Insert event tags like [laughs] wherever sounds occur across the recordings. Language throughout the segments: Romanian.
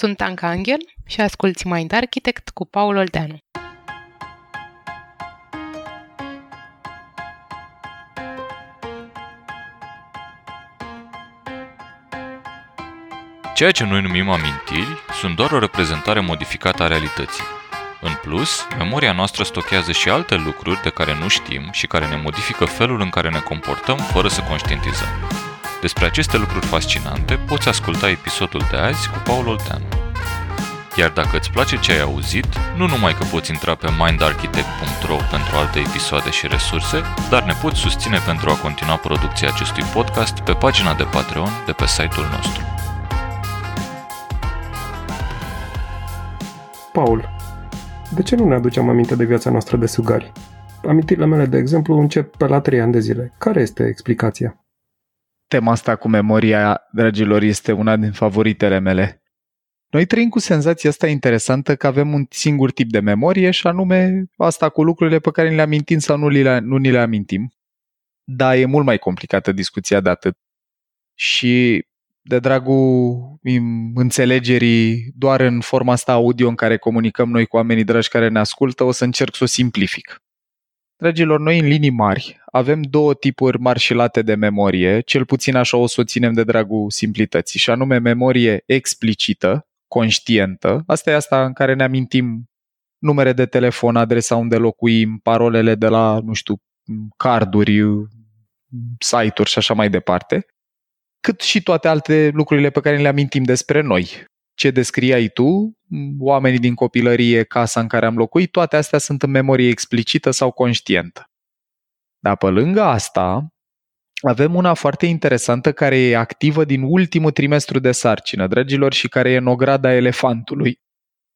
Sunt Anca Angel și asculți Mind Architect cu Paul Olteanu. Ceea ce noi numim amintiri sunt doar o reprezentare modificată a realității. În plus, memoria noastră stochează și alte lucruri de care nu știm și care ne modifică felul în care ne comportăm fără să conștientizăm. Despre aceste lucruri fascinante poți asculta episodul de azi cu Paul Olteanu. Iar dacă îți place ce ai auzit, nu numai că poți intra pe mindarchitect.ro pentru alte episoade și resurse, dar ne poți susține pentru a continua producția acestui podcast pe pagina de Patreon de pe site-ul nostru. Paul, de ce nu ne aducem aminte de viața noastră de sugari? Amintirile mele, de exemplu, încep pe la 3 ani de zile. Care este explicația? Tema asta cu memoria, dragilor, este una din favoritele mele. Noi trăim cu senzația asta interesantă că avem un singur tip de memorie și anume asta cu lucrurile pe care ni le amintim sau nu, le, nu ni le amintim. Dar e mult mai complicată discuția de atât. Și de dragul înțelegerii doar în forma asta audio în care comunicăm noi cu oamenii dragi care ne ascultă, o să încerc să o simplific. Dragilor, noi în linii mari avem două tipuri mari și late de memorie, cel puțin așa o să o ținem de dragul simplității, și anume memorie explicită, conștientă, asta e asta în care ne amintim numere de telefon, adresa unde locuim, parolele de la, nu știu, carduri, site-uri și așa mai departe, cât și toate alte lucrurile pe care le amintim despre noi. Ce descriai tu, oamenii din copilărie, casa în care am locuit, toate astea sunt în memorie explicită sau conștientă. Dar pe lângă asta, avem una foarte interesantă care e activă din ultimul trimestru de sarcină, dragilor, și care e în ograda elefantului.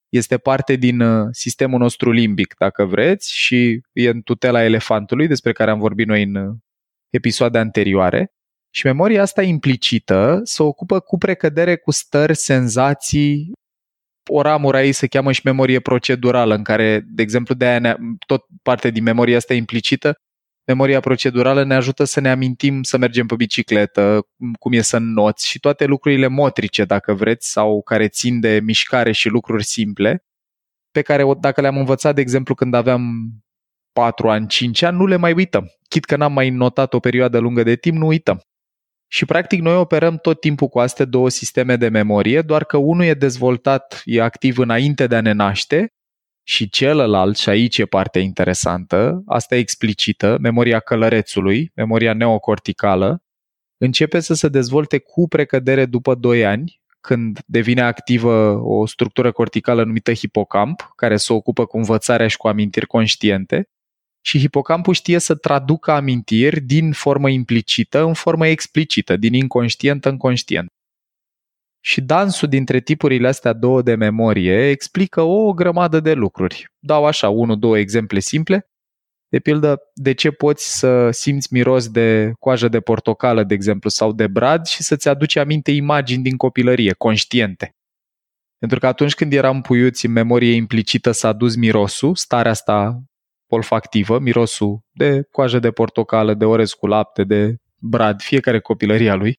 Este parte din uh, sistemul nostru limbic, dacă vreți, și e în tutela elefantului, despre care am vorbit noi în uh, episoade anterioare. Și memoria asta implicită se ocupă cu precădere cu stări, senzații, o ramură ei se cheamă și memorie procedurală, în care, de exemplu, de aia ne, tot parte din memoria asta implicită, memoria procedurală ne ajută să ne amintim să mergem pe bicicletă, cum e să înnoți și toate lucrurile motrice, dacă vreți, sau care țin de mișcare și lucruri simple, pe care dacă le-am învățat, de exemplu, când aveam 4 ani, 5 ani, nu le mai uităm. Chit că n-am mai notat o perioadă lungă de timp, nu uităm. Și practic noi operăm tot timpul cu astea două sisteme de memorie, doar că unul e dezvoltat, e activ înainte de a ne naște și celălalt, și aici e partea interesantă, asta e explicită, memoria călărețului, memoria neocorticală, începe să se dezvolte cu precădere după 2 ani, când devine activă o structură corticală numită hipocamp, care se ocupă cu învățarea și cu amintiri conștiente, și hipocampul știe să traducă amintiri din formă implicită în formă explicită, din inconștient în conștient. Și dansul dintre tipurile astea două de memorie explică o grămadă de lucruri. Dau așa, unul, două exemple simple. De pildă, de ce poți să simți miros de coajă de portocală, de exemplu, sau de brad și să-ți aduci aminte imagini din copilărie, conștiente. Pentru că atunci când eram puiuți în memorie implicită s-a dus mirosul, starea asta olfactivă, mirosul de coajă de portocală, de orez cu lapte, de brad, fiecare copilăria lui.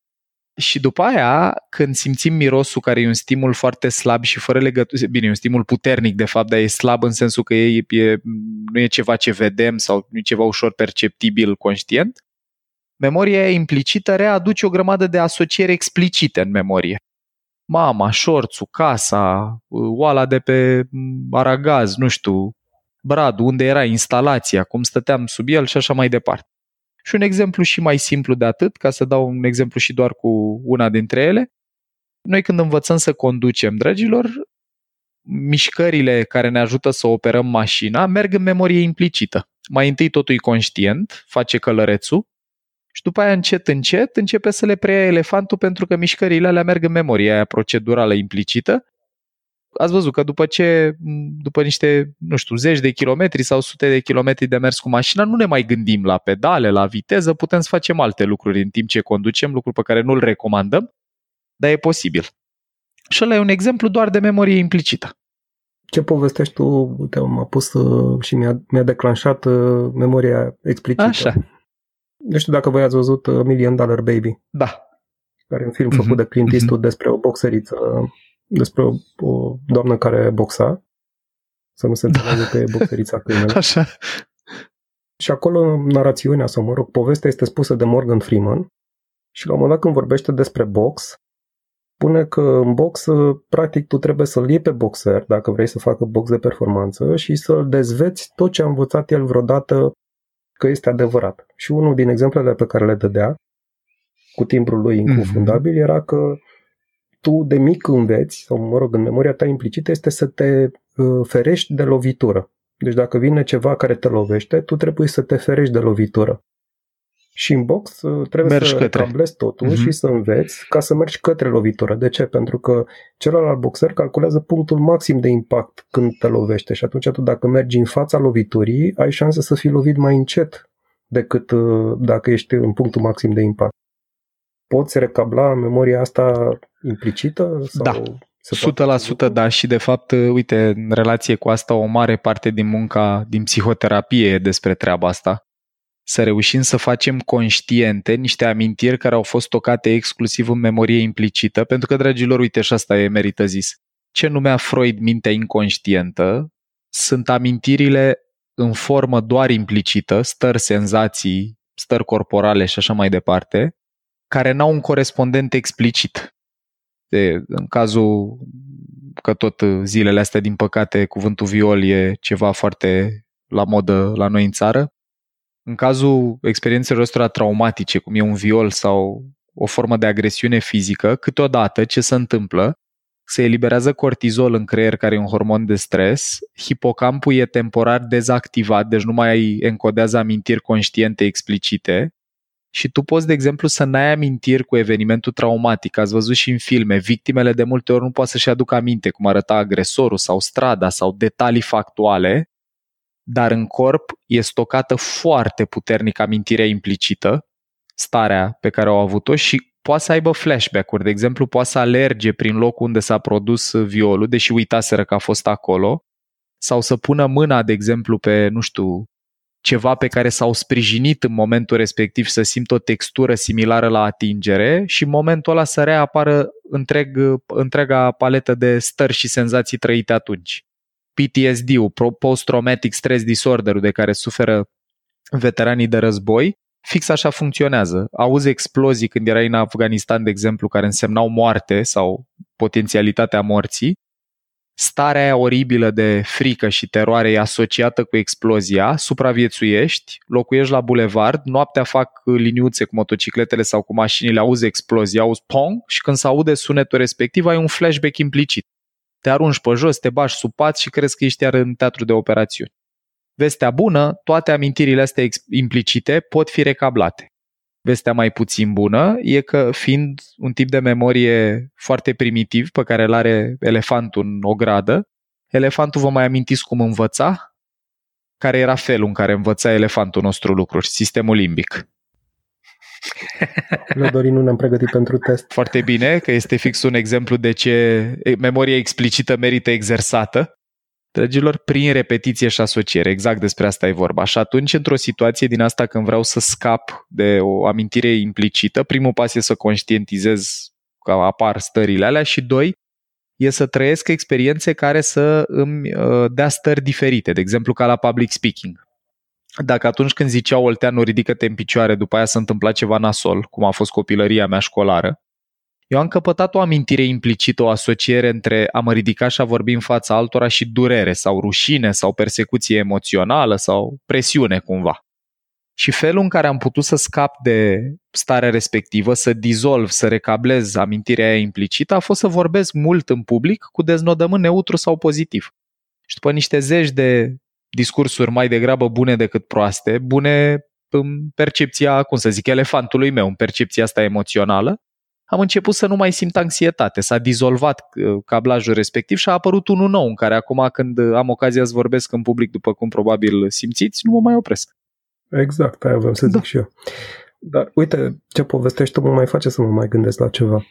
Și după aia, când simțim mirosul, care e un stimul foarte slab și fără legătură, bine, e un stimul puternic de fapt, dar e slab în sensul că e, e, nu e ceva ce vedem sau nu e ceva ușor perceptibil, conștient, memoria implicită readuce o grămadă de asocieri explicite în memorie. Mama, șorțul, casa, oala de pe aragaz, nu știu, brad, unde era instalația, cum stăteam sub el și așa mai departe. Și un exemplu și mai simplu de atât, ca să dau un exemplu și doar cu una dintre ele, noi când învățăm să conducem, dragilor, mișcările care ne ajută să operăm mașina merg în memorie implicită. Mai întâi totul e conștient, face călărețul, și după aia încet, încet începe să le preia elefantul pentru că mișcările alea merg în memoria aia procedurală implicită ați văzut că după ce, după niște, nu știu, zeci de kilometri sau sute de kilometri de mers cu mașina, nu ne mai gândim la pedale, la viteză, putem să facem alte lucruri în timp ce conducem, lucruri pe care nu-l recomandăm, dar e posibil. Și ăla e un exemplu doar de memorie implicită. Ce povestești tu, uite, m-a pus uh, și mi-a, mi-a declanșat uh, memoria explicită. Așa. Nu știu dacă voi ați văzut uh, Million Dollar Baby. Da. Care e un film mm-hmm. făcut de Clint mhm. Eastwood mm-hmm. despre o boxeriță despre o, o doamnă care boxa, să nu se înțeleagă că e boxerița câinele. [laughs] Așa. Și acolo narațiunea, sau mă rog, povestea este spusă de Morgan Freeman și la un moment dat când vorbește despre box, spune că în box, practic, tu trebuie să-l iei pe boxer, dacă vrei să facă box de performanță, și să-l dezveți tot ce a învățat el vreodată că este adevărat. Și unul din exemplele pe care le dădea, cu timbrul lui inconfundabil, mm-hmm. era că tu de mic înveți, sau mă rog, în memoria ta implicită, este să te uh, ferești de lovitură. Deci dacă vine ceva care te lovește, tu trebuie să te ferești de lovitură. Și în box uh, trebuie mergi să către. cablezi totul uh-huh. și să înveți ca să mergi către lovitură. De ce? Pentru că celălalt boxer calculează punctul maxim de impact când te lovește și atunci tu dacă mergi în fața loviturii, ai șanse să fii lovit mai încet decât uh, dacă ești în punctul maxim de impact. Poți recabla memoria asta implicită? Sau da. 100% da și de fapt, uh, uite, în relație cu asta o mare parte din munca din psihoterapie e despre treaba asta să reușim să facem conștiente niște amintiri care au fost tocate exclusiv în memorie implicită, pentru că, dragilor, uite și asta e merită zis. Ce numea Freud mintea inconștientă sunt amintirile în formă doar implicită, stări, senzații, stări corporale și așa mai departe, care n-au un corespondent explicit. De, în cazul că tot zilele astea, din păcate, cuvântul viol e ceva foarte la modă la noi în țară, în cazul experiențelor ăstora traumatice, cum e un viol sau o formă de agresiune fizică, câteodată ce se întâmplă? Se eliberează cortizol în creier, care e un hormon de stres, hipocampul e temporar dezactivat, deci nu mai încodează amintiri conștiente explicite și tu poți, de exemplu, să n-ai amintiri cu evenimentul traumatic. Ați văzut și în filme, victimele de multe ori nu poate să-și aducă aminte cum arăta agresorul sau strada sau detalii factuale, dar în corp e stocată foarte puternic amintirea implicită, starea pe care au avut-o și poate să aibă flashback-uri. De exemplu, poate să alerge prin locul unde s-a produs violul, deși uitaseră că a fost acolo, sau să pună mâna, de exemplu, pe, nu știu, ceva pe care s-au sprijinit în momentul respectiv să simt o textură similară la atingere și în momentul ăla să reapară întreg, întreaga paletă de stări și senzații trăite atunci. PTSD-ul, Post-Traumatic Stress Disorder-ul de care suferă veteranii de război, fix așa funcționează. Auzi explozii când erai în Afganistan, de exemplu, care însemnau moarte sau potențialitatea morții, starea aia oribilă de frică și teroare e asociată cu explozia, supraviețuiești, locuiești la bulevard, noaptea fac liniuțe cu motocicletele sau cu mașinile, auzi explozia, auzi pong și când se aude sunetul respectiv ai un flashback implicit te arunci pe jos, te bași sub pat și crezi că ești iar în teatru de operațiuni. Vestea bună, toate amintirile astea implicite pot fi recablate. Vestea mai puțin bună e că fiind un tip de memorie foarte primitiv pe care îl are elefantul în ogradă, elefantul vă mai amintiți cum învăța? Care era felul în care învăța elefantul nostru lucruri, sistemul limbic. [laughs] Le Dorin, nu ne-am pregătit pentru test. Foarte bine, că este fix un exemplu de ce memoria explicită merită exersată. Dragilor, prin repetiție și asociere, exact despre asta e vorba. Și atunci, într-o situație din asta când vreau să scap de o amintire implicită, primul pas e să conștientizez că apar stările alea și doi, e să trăiesc experiențe care să îmi uh, dea stări diferite, de exemplu ca la public speaking dacă atunci când zicea Olteanu ridică-te în picioare, după aia s-a întâmplat ceva nasol, cum a fost copilăria mea școlară, eu am căpătat o amintire implicită, o asociere între a mă ridica și a vorbi în fața altora și durere sau rușine sau persecuție emoțională sau presiune cumva. Și felul în care am putut să scap de starea respectivă, să dizolv, să recablez amintirea aia implicită, a fost să vorbesc mult în public cu deznodământ neutru sau pozitiv. Și după niște zeci de discursuri mai degrabă bune decât proaste, bune în percepția, cum să zic, elefantului meu, în percepția asta emoțională, am început să nu mai simt anxietate. S-a dizolvat uh, cablajul respectiv și a apărut unul nou, în care acum când am ocazia să vorbesc în public, după cum probabil simțiți, nu mă mai opresc. Exact, aia vreau să zic da. și eu. Dar uite, ce povestești tu mă mai face să mă mai gândesc la ceva.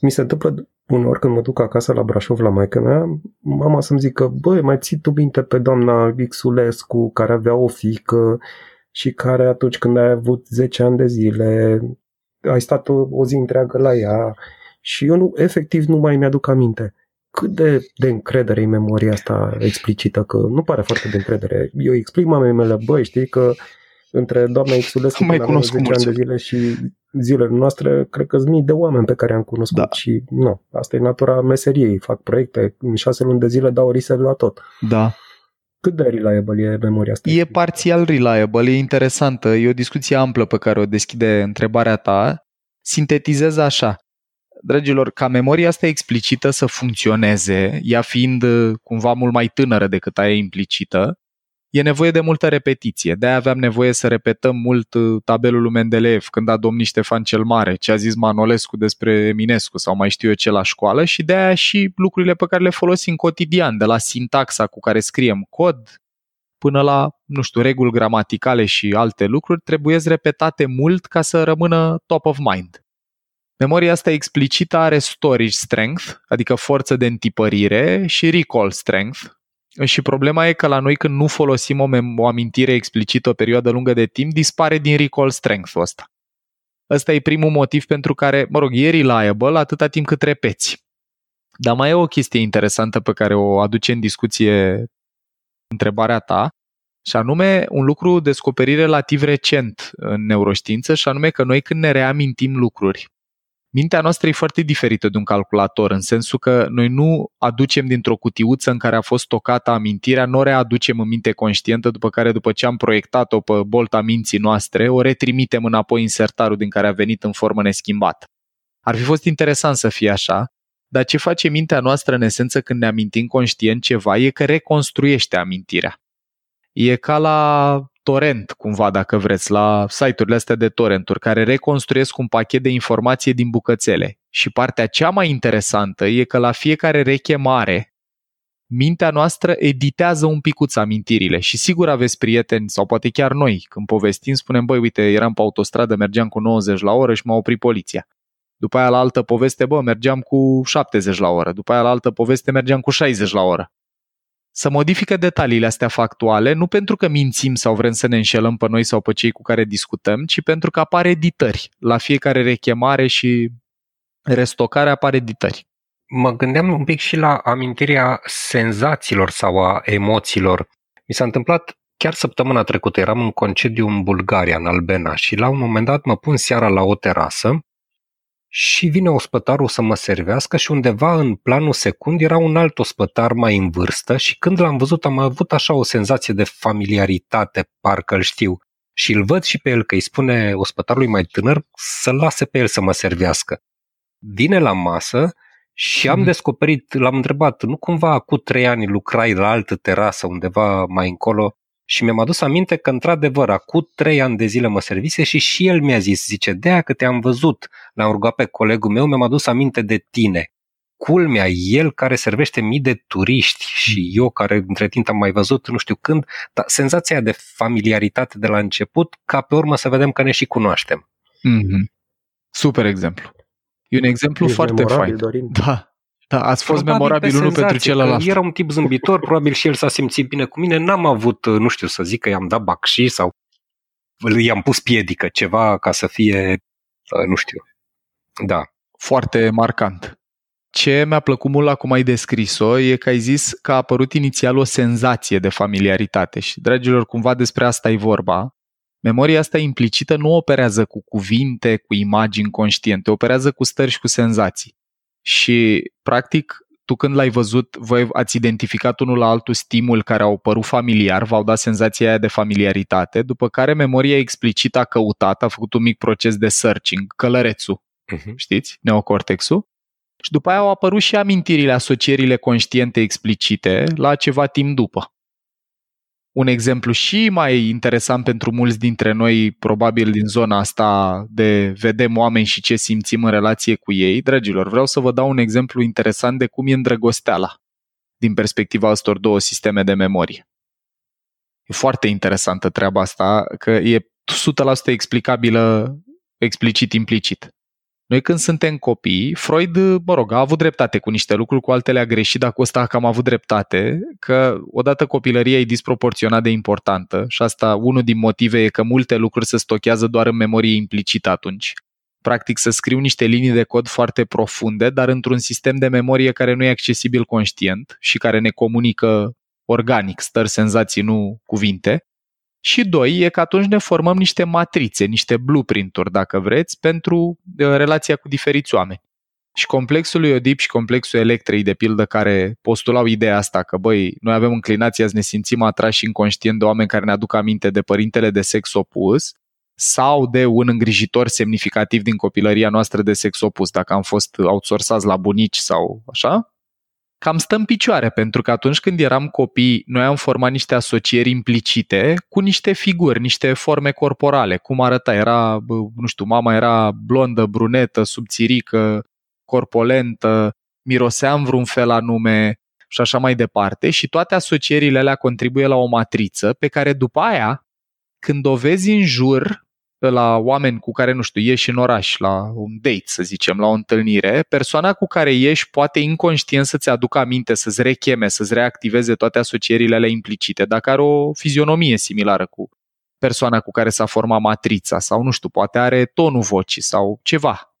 Mi se întâmplă uneori când mă duc acasă la Brașov la maică mea, mama să-mi zică, băi, mai ții tu minte pe doamna Xulescu care avea o fică și care atunci când ai avut 10 ani de zile ai stat o, o zi întreagă la ea Și eu nu, efectiv nu mai mi-aduc aminte cât de, de încredere e memoria asta explicită, că nu pare foarte de încredere. Eu explic mamei mele, băi, știi că între doamna Xulescu Mai până cunosc 10 ani de zile și zilele noastre, cred că sunt mii de oameni pe care am cunoscut Da. și nu, asta e natura meseriei, fac proiecte, în șase luni de zile dau reset la tot. Da. Cât de reliable e memoria asta? E parțial reliable, e interesantă, e o discuție amplă pe care o deschide întrebarea ta. Sintetizez așa. Dragilor, ca memoria asta explicită să funcționeze, ea fiind uh, cumva mult mai tânără decât aia implicită, e nevoie de multă repetiție. De-aia aveam nevoie să repetăm mult uh, tabelul lui Mendeleev, când a domnit Ștefan cel Mare, ce a zis Manolescu despre Eminescu sau mai știu eu ce la școală și de-aia și lucrurile pe care le folosim cotidian, de la sintaxa cu care scriem cod, până la, nu știu, reguli gramaticale și alte lucruri, trebuie repetate mult ca să rămână top of mind. Memoria asta explicită are storage strength, adică forță de întipărire, și recall strength. Și problema e că la noi când nu folosim o, mem- o amintire explicită o perioadă lungă de timp, dispare din recall strength-ul ăsta. Ăsta e primul motiv pentru care, mă rog, e reliable atâta timp cât repeți. Dar mai e o chestie interesantă pe care o aduce în discuție întrebarea ta, și anume un lucru descoperit relativ recent în neuroștiință, și anume că noi când ne reamintim lucruri, mintea noastră e foarte diferită de un calculator, în sensul că noi nu aducem dintr-o cutiuță în care a fost stocată amintirea, nu o readucem în minte conștientă, după care, după ce am proiectat-o pe bolta minții noastre, o retrimitem înapoi în sertarul din care a venit în formă neschimbată. Ar fi fost interesant să fie așa, dar ce face mintea noastră în esență când ne amintim conștient ceva e că reconstruiește amintirea. E ca la torrent, cumva, dacă vreți, la site-urile astea de torrenturi, care reconstruiesc un pachet de informație din bucățele. Și partea cea mai interesantă e că la fiecare rechemare, mintea noastră editează un picuț amintirile și sigur aveți prieteni sau poate chiar noi, când povestim, spunem, băi, uite, eram pe autostradă, mergeam cu 90 la oră și m-a oprit poliția. După aia la altă poveste, bă, mergeam cu 70 la oră. După aia la altă poveste mergeam cu 60 la oră să modifică detaliile astea factuale, nu pentru că mințim sau vrem să ne înșelăm pe noi sau pe cei cu care discutăm, ci pentru că apare editări. La fiecare rechemare și restocare apare editări. Mă gândeam un pic și la amintirea senzațiilor sau a emoțiilor. Mi s-a întâmplat chiar săptămâna trecută, eram în concediu în Bulgaria, în Albena, și la un moment dat mă pun seara la o terasă și vine ospătarul să mă servească și undeva în planul secund era un alt ospătar mai în vârstă și când l-am văzut am avut așa o senzație de familiaritate, parcă îl știu. Și îl văd și pe el că îi spune ospătarului mai tânăr să-l lase pe el să mă servească. Vine la masă și am Mhm. descoperit, l-am întrebat, nu cumva cu trei ani lucrai la altă terasă undeva mai încolo și mi-am adus aminte că, într-adevăr, acum trei ani de zile mă servise și și el mi-a zis, zice, de că te-am văzut, l-am rugat pe colegul meu, mi-am adus aminte de tine. Culmea, el care servește mii de turiști și eu care între timp am mai văzut nu știu când, dar senzația de familiaritate de la început, ca pe urmă să vedem că ne și cunoaștem. Mm-hmm. Super exemplu. E un exemplu Ești foarte memorabil, fain. Dorin. Da, da, ați fost Probabil memorabil pe unul pentru senzație, că celălalt. Era un tip zâmbitor, probabil și el s-a simțit bine cu mine. N-am avut, nu știu, să zic că i-am dat bacși sau i-am pus piedică, ceva ca să fie, nu știu. Da. Foarte marcant. Ce mi-a plăcut mult la cum ai descris-o e că ai zis că a apărut inițial o senzație de familiaritate și, dragilor, cumva despre asta e vorba. Memoria asta implicită nu operează cu cuvinte, cu imagini conștiente, operează cu stări și cu senzații. Și, practic, tu când l-ai văzut, voi ați identificat unul la altul stimul care au părut familiar, v-au dat senzația aia de familiaritate, după care memoria explicită a căutat, a făcut un mic proces de searching, călărețul, Uh-huh. știți, neocortexul, și după aia au apărut și amintirile, asocierile conștiente explicite la ceva timp după. Un exemplu și mai interesant pentru mulți dintre noi, probabil din zona asta de vedem oameni și ce simțim în relație cu ei, dragilor, vreau să vă dau un exemplu interesant de cum e îndrăgosteala din perspectiva astor două sisteme de memorie. E foarte interesantă treaba asta, că e 100% explicabilă explicit-implicit. Noi când suntem copii, Freud, mă rog, a avut dreptate cu niște lucruri, cu altele a greșit, dar cu ăsta că am avut dreptate, că odată copilăria e disproporționat de importantă și asta unul din motive e că multe lucruri se stochează doar în memorie implicită atunci. practic să scriu niște linii de cod foarte profunde, dar într-un sistem de memorie care nu e accesibil conștient și care ne comunică organic, stări, senzații, nu cuvinte. Și doi, e că atunci ne formăm niște matrițe, niște blueprint-uri, dacă vreți, pentru uh, relația cu diferiți oameni. Și complexul lui Oedip și complexul Electrei, de pildă, care postulau ideea asta că, băi, noi avem înclinația să ne simțim atrași inconștient de oameni care ne aduc aminte de părintele de sex opus sau de un îngrijitor semnificativ din copilăria noastră de sex opus, dacă am fost outsourcați la bunici sau așa, cam stă în picioare, pentru că atunci când eram copii, noi am format niște asocieri implicite cu niște figuri, niște forme corporale, cum arăta, era, nu știu, mama era blondă, brunetă, subțirică, corpolentă, miroseam vreun fel anume și așa mai departe. Și toate asocierile alea contribuie la o matriță pe care după aia, când o vezi în jur, la oameni cu care, nu știu, ieși în oraș, la un date, să zicem, la o întâlnire, persoana cu care ieși poate inconștient să-ți aducă aminte, să-ți recheme, să-ți reactiveze toate asocierile alea implicite, dacă are o fizionomie similară cu persoana cu care s-a format matrița sau, nu știu, poate are tonul vocii sau ceva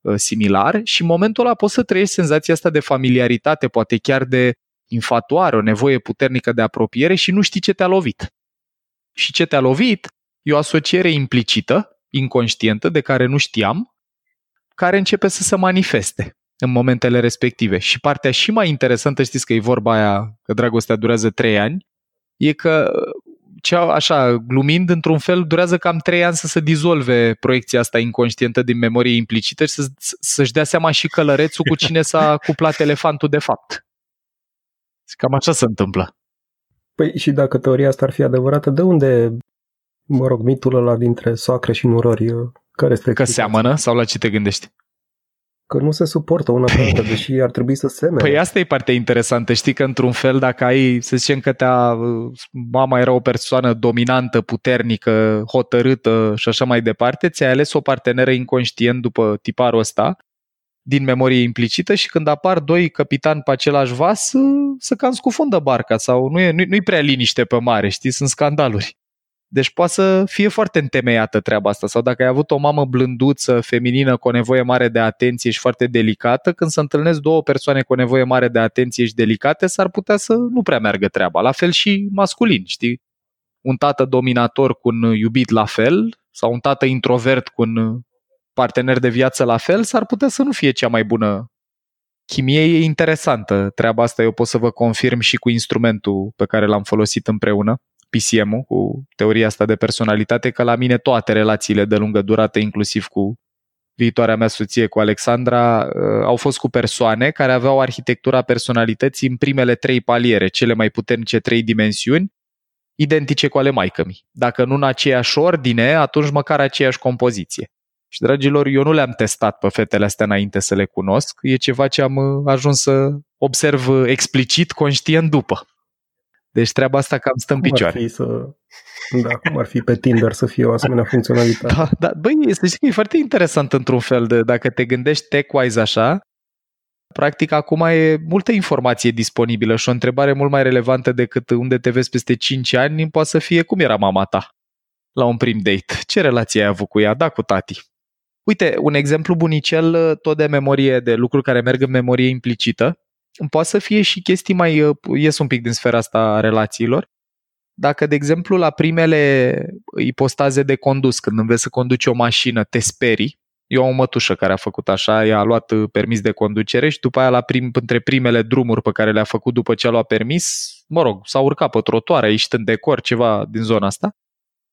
uh, similar și în momentul ăla poți să trăiești senzația asta de familiaritate, poate chiar de infatuare, o nevoie puternică de apropiere și nu știi ce te-a lovit. Și ce te-a lovit E o asociere implicită, inconștientă, de care nu știam, care începe să se manifeste în momentele respective. Și partea și mai interesantă, știți că e vorba aia că dragostea durează trei ani, e că cea, așa, glumind, într-un fel, durează cam trei ani să se dizolve proiecția asta inconștientă din memorie implicită și să, să-și dea seama și călărețul cu cine s-a [laughs] cuplat elefantul de fapt. Cam așa se întâmplă. Păi și dacă teoria asta ar fi adevărată, de unde mă rog, mitul ăla dintre soacre și nurori, care este Că seamănă sau la ce te gândești? Că nu se suportă una pe alta, deși ar trebui să semene. Păi asta e partea interesantă. Știi că într-un fel, dacă ai, să zicem că te-a, mama era o persoană dominantă, puternică, hotărâtă și așa mai departe, ți-ai ales o parteneră inconștient după tiparul ăsta, din memorie implicită și când apar doi capitani pe același vas, să cam scufundă barca sau nu e, nu, nu-i prea liniște pe mare, știi, sunt scandaluri. Deci poate să fie foarte întemeiată treaba asta. Sau dacă ai avut o mamă blânduță, feminină, cu o nevoie mare de atenție și foarte delicată, când se întâlnesc două persoane cu o nevoie mare de atenție și delicate, s-ar putea să nu prea meargă treaba. La fel și masculin, știi? Un tată dominator cu un iubit la fel, sau un tată introvert cu un partener de viață la fel, s-ar putea să nu fie cea mai bună chimie e interesantă. Treaba asta eu pot să vă confirm și cu instrumentul pe care l-am folosit împreună. PCM-ul, cu teoria asta de personalitate, că la mine toate relațiile de lungă durată, inclusiv cu viitoarea mea soție, cu Alexandra, uh, au fost cu persoane care aveau arhitectura personalității în primele trei paliere, cele mai puternice trei dimensiuni, identice cu ale maicămii. Dacă nu în aceeași ordine, atunci măcar aceeași compoziție. Și, dragilor, eu nu le-am testat pe fetele astea înainte să le cunosc, e ceva ce am uh, ajuns să observ uh, explicit, conștient după. Deci treaba asta cam stă în cum picioare. Ar fi să, da, cum ar fi pe Tinder să fie o asemenea funcționalitate? Da, da, băi, să știi că e foarte interesant într-un fel, de, dacă te gândești tech-wise așa, practic acum e multă informație disponibilă și o întrebare mult mai relevantă decât unde te vezi peste 5 ani poate să fie cum era mama ta la un prim date. Ce relație ai avut cu ea? Da, cu tati. Uite, un exemplu bunicel tot de memorie, de lucruri care merg în memorie implicită, poate să fie și chestii mai, uh, ies un pic din sfera asta a relațiilor. Dacă, de exemplu, la primele ipostaze de condus, când înveți să conduci o mașină, te sperii, eu am o mătușă care a făcut așa, ea a luat uh, permis de conducere și după aia, la prim, între primele drumuri pe care le-a făcut după ce a luat permis, mă rog, s-a urcat pe trotuare, a ieșit în decor, ceva din zona asta,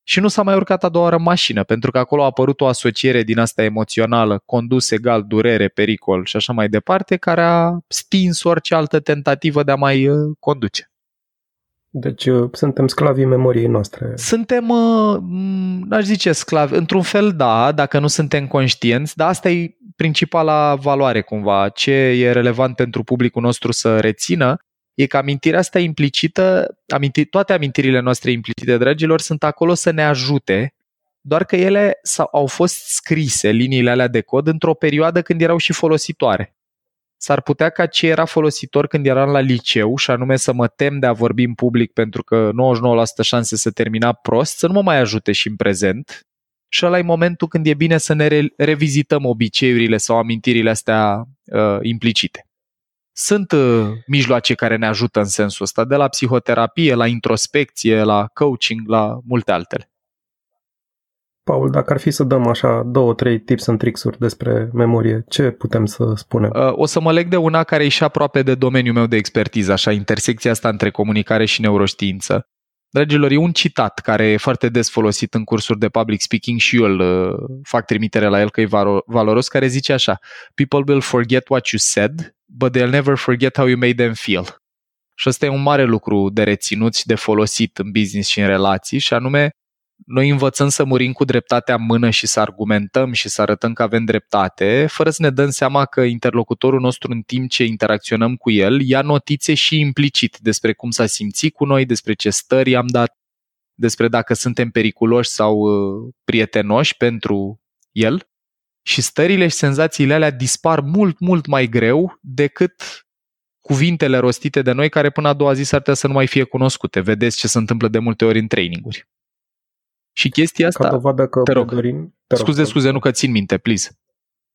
și nu s-a mai urcat a doua oară în mașină, pentru că acolo a apărut o asociere din asta emoțională, condus egal durere, pericol și așa mai departe, care a stins orice altă tentativă de a mai uh, conduce. Deci uh, suntem sclavii memoriei noastre. Suntem, uh, n-aș zice sclavi, într-un fel da, dacă nu suntem conștienți, dar asta e principala valoare cumva, ce e relevant pentru publicul nostru să rețină, e că amintirea asta implicită, aminti, toate amintirile noastre implicite, dragilor, sunt acolo să ne ajute, doar că ele au fost scrise, liniile alea de cod, într-o perioadă când erau și folositoare. S-ar putea ca ce era folositor când eram la liceu, și anume să mă tem de a vorbi în public pentru că 99% șanse să termina prost, să nu mă mai ajute și în prezent, și ăla e momentul când e bine să ne re- revizităm obiceiurile sau amintirile astea uh, implicite. Sunt uh, mijloace care ne ajută în sensul ăsta, de la psihoterapie, la introspecție, la coaching, la multe altele. Paul, dacă ar fi să dăm așa două, trei tips and tricks-uri despre memorie, ce putem să spunem? Uh, o să mă leg de una care e și aproape de domeniul meu de expertiză, așa, intersecția asta între comunicare și neuroștiință. Dragilor, e un citat care e foarte des folosit în cursuri de public speaking și eu îl uh, fac trimitere la el că e valoros, care zice așa People will forget what you said, but they'll never forget how you made them feel. Și ăsta e un mare lucru de reținut și de folosit în business și în relații și anume noi învățăm să murim cu dreptatea în mână și să argumentăm și să arătăm că avem dreptate, fără să ne dăm seama că interlocutorul nostru în timp ce interacționăm cu el ia notițe și implicit despre cum s-a simțit cu noi, despre ce stări am dat, despre dacă suntem periculoși sau uh, prietenoși pentru el. Și stările și senzațiile alea dispar mult, mult mai greu decât cuvintele rostite de noi care până a doua zi s-ar putea să nu mai fie cunoscute. Vedeți ce se întâmplă de multe ori în traininguri. Și chestia asta... Ca dovadă că te rog, pe Dorin... Te scuze, rog, scuze, nu că țin minte, please.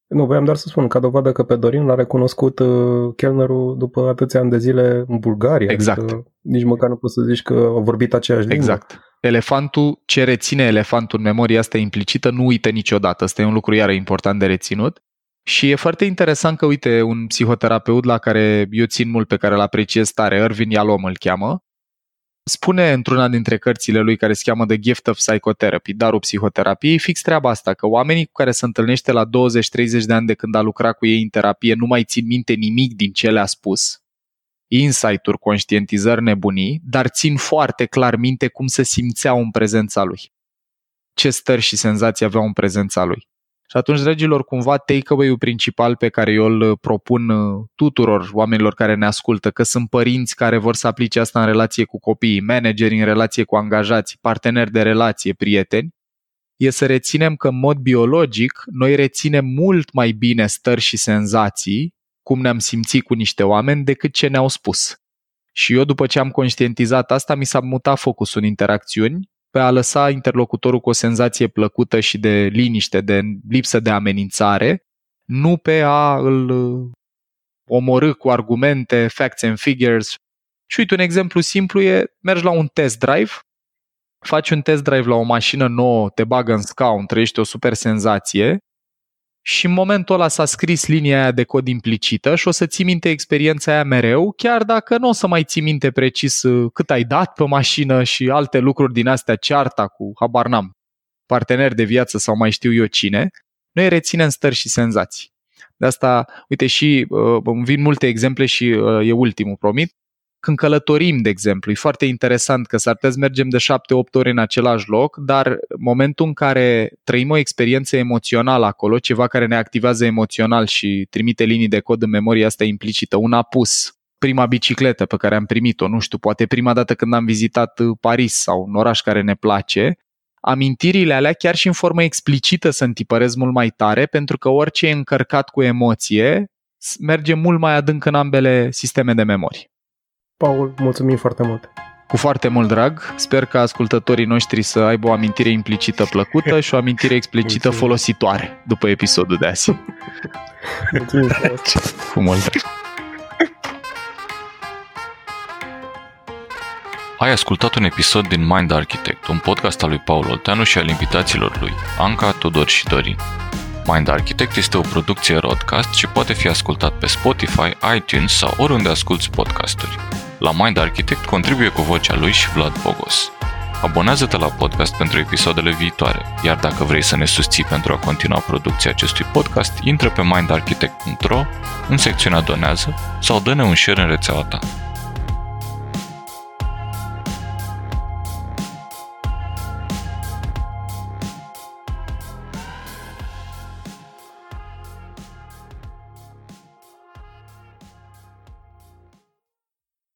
Nu, voiam doar să spun, ca dovadă că pe Dorin l-a recunoscut uh, chelnerul după atâția ani de zile în Bulgaria. Exact. Adică nici măcar nu poți să zici că a vorbit aceeași limbă. Exact. Elefantul, ce reține elefantul în memoria asta implicită, nu uită niciodată. Asta e un lucru iară important de reținut. Și e foarte interesant că, uite, un psihoterapeut la care eu țin mult, pe care îl apreciez tare, Irvin Yalom îl cheamă, spune într-una dintre cărțile lui care se cheamă The Gift of Psychotherapy, darul psihoterapiei, fix treaba asta, că oamenii cu care se întâlnește la 20-30 de ani de când a lucrat cu ei în terapie nu mai țin minte nimic din ce le-a spus, insight-uri, conștientizări nebunii, dar țin foarte clar minte cum se simțeau în prezența lui. Ce stări și senzații aveau în prezența lui. Și atunci, dragilor, cumva takeaway-ul principal pe care eu îl propun uh, tuturor oamenilor care ne ascultă, că sunt părinți care vor să aplice asta în relație cu copiii, manageri în relație cu angajați, parteneri de relație, prieteni, e să reținem că în mod biologic noi reținem mult mai bine stări și senzații, cum ne-am simțit cu niște oameni, decât ce ne-au spus. Și eu, după ce am conștientizat asta, mi s-a mutat focusul în interacțiuni pe a lăsa interlocutorul cu o senzație plăcută și de liniște, de lipsă de amenințare, nu pe a îl uh, omorâ cu argumente, facts and figures. Și uite, un exemplu simplu e, mergi la un test drive, faci un test drive la o mașină nouă, te bagă în scaun, trăiești o super senzație și în momentul ăla s-a scris linia aia de cod implicită și o să ții minte experiența aia mereu, chiar dacă nu o să mai ții minte precis uh, cât ai dat pe mașină și alte lucruri din astea, cearta cu, habar n-am, partener de viață sau mai știu eu cine, noi reținem stări și senzații. De asta, uite, și uh, îmi vin multe exemple și uh, e ultimul, promit. Când călătorim, de exemplu, e foarte interesant că s-ar putea să mergem de 7-8 ore în același loc, dar momentul în care trăim o experiență emoțională acolo, ceva care ne activează emoțional și trimite linii de cod în memoria asta implicită, un apus, prima bicicletă pe care am primit-o, nu știu, poate prima dată când am vizitat Paris sau un oraș care ne place, amintirile alea chiar și în formă explicită să întipăresc mult mai tare, pentru că orice e încărcat cu emoție merge mult mai adânc în ambele sisteme de memorie. Paul, mulțumim foarte mult! Cu foarte mult drag, sper că ascultătorii noștri să aibă o amintire implicită plăcută și o amintire explicită Mulțumim. folositoare după episodul de azi. Mulțumim Cu mult drag! Ai ascultat un episod din Mind Architect, un podcast al lui Paul Olteanu și al invitaților lui, Anca, Tudor și Dorin. Mind Architect este o producție Rodcast și poate fi ascultat pe Spotify, iTunes sau oriunde asculti podcasturi. La Mind Architect contribuie cu vocea lui și Vlad Bogos. Abonează-te la podcast pentru episoadele viitoare, iar dacă vrei să ne susții pentru a continua producția acestui podcast, intră pe mindarchitect.ro în secțiunea Donează sau dă-ne un share în rețeaua ta.